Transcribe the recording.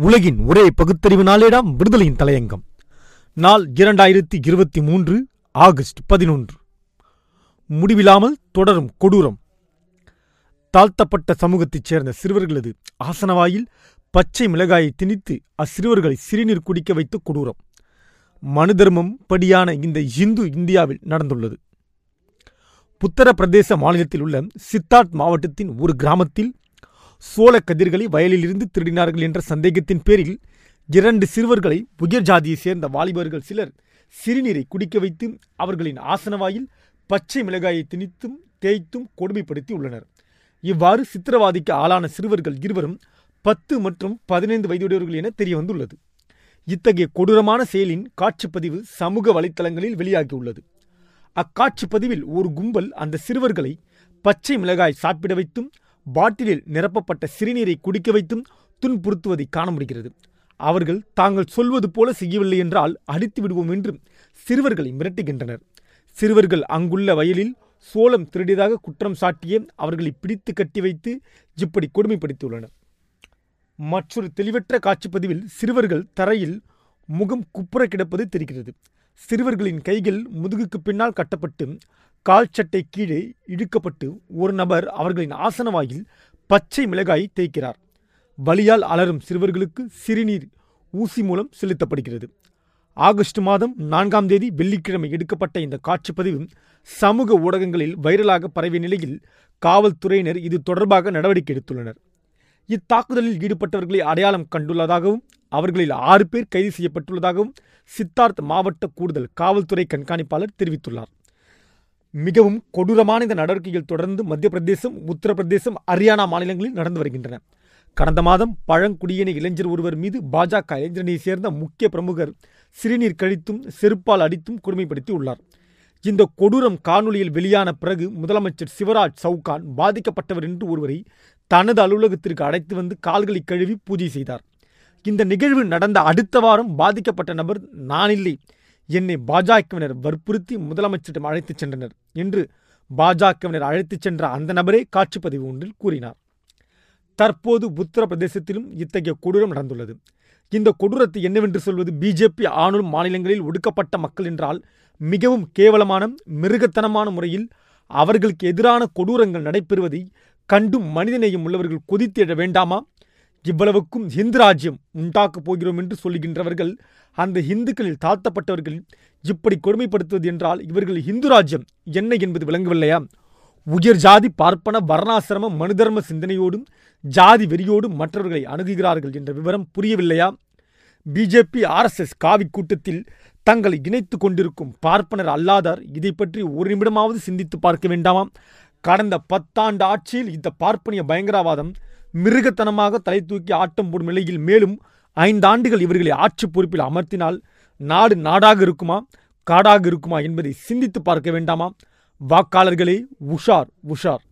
உலகின் ஒரே பகுத்தறிவு நாளேடாம் விடுதலையின் தலையங்கம். நாள் இரண்டாயிரத்தி இருபத்தி மூன்று ஆகஸ்ட் பதினொன்று. முடிவில்லாமல் தொடரும் கொடூரம். தாழ்த்தப்பட்ட சமூகத்தைச் சேர்ந்த சிறுவர்களது ஆசனவாயில் பச்சை மிளகாயை திணித்து அச்சிறுவர்களை சிறுநீர் குடிக்க வைத்த கொடூரம். மனு தர்மம் படியான இந்த இந்து இந்தியாவில் நடந்துள்ளது. உத்தரப்பிரதேச மாநிலத்தில் உள்ள சித்தார்த் மாவட்டத்தின் ஒரு கிராமத்தில் சோழ கதிர்களை வயலிலிருந்து திருடினார்கள் என்ற சந்தேகத்தின் பேரில் இரண்டு சிறுவர்களை உயர் ஜாதியைச் சேர்ந்த வாலிபர்கள் சிலர் சிறுநீரை குடிக்க வைத்து அவர்களின் ஆசனவாயில் பச்சை மிளகாயை திணித்தும் தேய்த்தும் கொடுமைப்படுத்தி உள்ளனர். இவ்வாறு சித்திரவாதிக்கு ஆளான சிறுவர்கள் இருவரும் பத்து மற்றும் பதினைந்து வயதுடையவர்கள் என தெரிய வந்துள்ளது இத்தகைய கொடூரமான செயலின் காட்சிப்பதிவு சமூக வலைத்தளங்களில் வெளியாகியுள்ளது. அக்காட்சிப்பதிவில் ஒரு கும்பல் அந்த சிறுவர்களை பச்சை மிளகாய் சாப்பிட வைத்தும் பாட்டிலில் நிரப்பப்பட்ட சிறுநீரை குடிக்க வைத்தும் துன்புறுத்துவதை காண முடிகிறது. அவர்கள் தாங்கள் சொல்வது போல செய்யவில்லை என்றால் அடித்து விடுவோம் என்று சிறுவர்களை மிரட்டுகின்றனர். சிறுவர்கள் அங்குள்ள வயலில் சோளம் திருடியதாக குற்றம் சாட்டிய அவர்களை பிடித்து கட்டி வைத்து இப்படி கொடுமைப்படுத்தியுள்ளனர். மற்றொரு தெளிவற்ற காட்சிப்பதிவில் சிறுவர்கள் தரையில் முகம் குப்புற கிடப்பது தெரிகிறது. சிறுவர்களின் கைகள் முதுகுக்கு பின்னால் கட்டப்பட்டு கால் சட்டை கீழே இழுக்கப்பட்டு ஒரு நபர் அவர்களின் ஆசனவாயில் பச்சை மிளகாயை தேய்க்கிறார். வலியால் அலரும் சிறுவர்களுக்கு சிறுநீர் ஊசி மூலம் செலுத்தப்படுகிறது. ஆகஸ்ட் மாதம் நான்காம் தேதி வெள்ளிக்கிழமை எடுக்கப்பட்ட இந்த காட்சிப்பதிவு சமூக ஊடகங்களில் வைரலாக பரவிய நிலையில் காவல்துறையினர் இது தொடர்பாக நடவடிக்கை எடுத்துள்ளனர். இத்தாக்குதலில் ஈடுபட்டவர்களை அடையாளம் கண்டுள்ளதாகவும் அவர்களில் ஆறு பேர் கைது செய்யப்பட்டுள்ளதாகவும் சித்தார்த் மாவட்ட கூடுதல் காவல்துறை கண்காணிப்பாளர் தெரிவித்துள்ளார். மிகவும் கொடூரமான இந்த நடவடிக்கைகள் தொடர்ந்து மத்திய பிரதேசம் உத்தரப்பிரதேசம் ஹரியானா மாநிலங்களில் நடந்து வருகின்றன. கடந்த மாதம் பழங்குடியின இளைஞர் ஒருவர் மீது பாஜக இளைஞரனை சேர்ந்த முக்கிய பிரமுகர் சிறுநீர் கழித்தும் செருப்பால் அடித்தும் கொடுமைப்படுத்தி உள்ளார். இந்த கொடூரம் காணொலியில் வெளியான பிறகு முதலமைச்சர் சிவராஜ் சவுகான் பாதிக்கப்பட்டவர் என்று ஒருவரை தனது அலுவலகத்திற்கு அழைத்து வந்து கால்களை கழுவி பூஜை செய்தார். இந்த நிகழ்வு நடந்த அடுத்த வாரம் பாதிக்கப்பட்ட நபர் நானில்லை என்னை பாஜகவினர் வற்புறுத்தி முதலமைச்சரிடம் அழைத்துச் சென்றனர் என்று பாஜகவினர் அழைத்துச் சென்ற அந்த நபரே காட்சிப்பதிவு ஒன்றில் கூறினார். தற்போது உத்தரப்பிரதேசத்திலும் இத்தகைய கொடூரம் நடந்துள்ளது. இந்த கொடூரத்தை என்னவென்று சொல்வது பிஜேபி ஆளும் மாநிலங்களில் ஒடுக்கப்பட்ட மக்கள் என்றால் மிகவும் கேவலமான மிருகத்தனமான முறையில் அவர்களுக்கு எதிரான கொடூரங்கள் நடைபெறுவதை கண்டும் மனிதநேயம் உள்ளவர்கள் கொதித்து வேண்டாமா? இவ்வளவுக்கும் ஹிந்து ராஜ்யம் உண்டாக்கப் போகிறோம் என்று சொல்லுகின்றவர்கள் அந்த இந்துக்களில் தாழ்த்தப்பட்டவர்கள் இப்படி கொடுமைப்படுத்துவது என்றால் இவர்கள் இந்து ராஜ்யம். என்ன என்பது விளங்கவில்லையா? உயர் ஜாதி பார்ப்பன வர்ணாசிரம மனுதர்ம சிந்தனையோடும் ஜாதி வெறியோடும் மற்றவர்களை அணுகுகிறார்கள் என்ற விவரம் புரியவில்லையா? பிஜேபி ஆர்எஸ்எஸ் காவி கூட்டத்தில் தங்களை இணைத்து கொண்டிருக்கும் பார்ப்பனர் அல்லாதார் இதை பற்றி ஒரு நிமிடமாவது சிந்தித்து பார்க்க வேண்டாமாம். கடந்த பத்தாண்டு ஆட்சியில் இந்த பார்ப்பனிய பயங்கரவாதம் மிருகத்தனமாக தலை தூக்கி ஆட்டம் போடும் நிலையில் மேலும் ஐந்தாண்டுகள் இவர்களை ஆட்சி பொறுப்பில் அமர்த்தினால் நாடு நாடாக இருக்குமா காடாக இருக்குமா என்பதை சிந்தித்து பார்க்க வேண்டாமா? வாக்காளர்களே உஷார் உஷார்.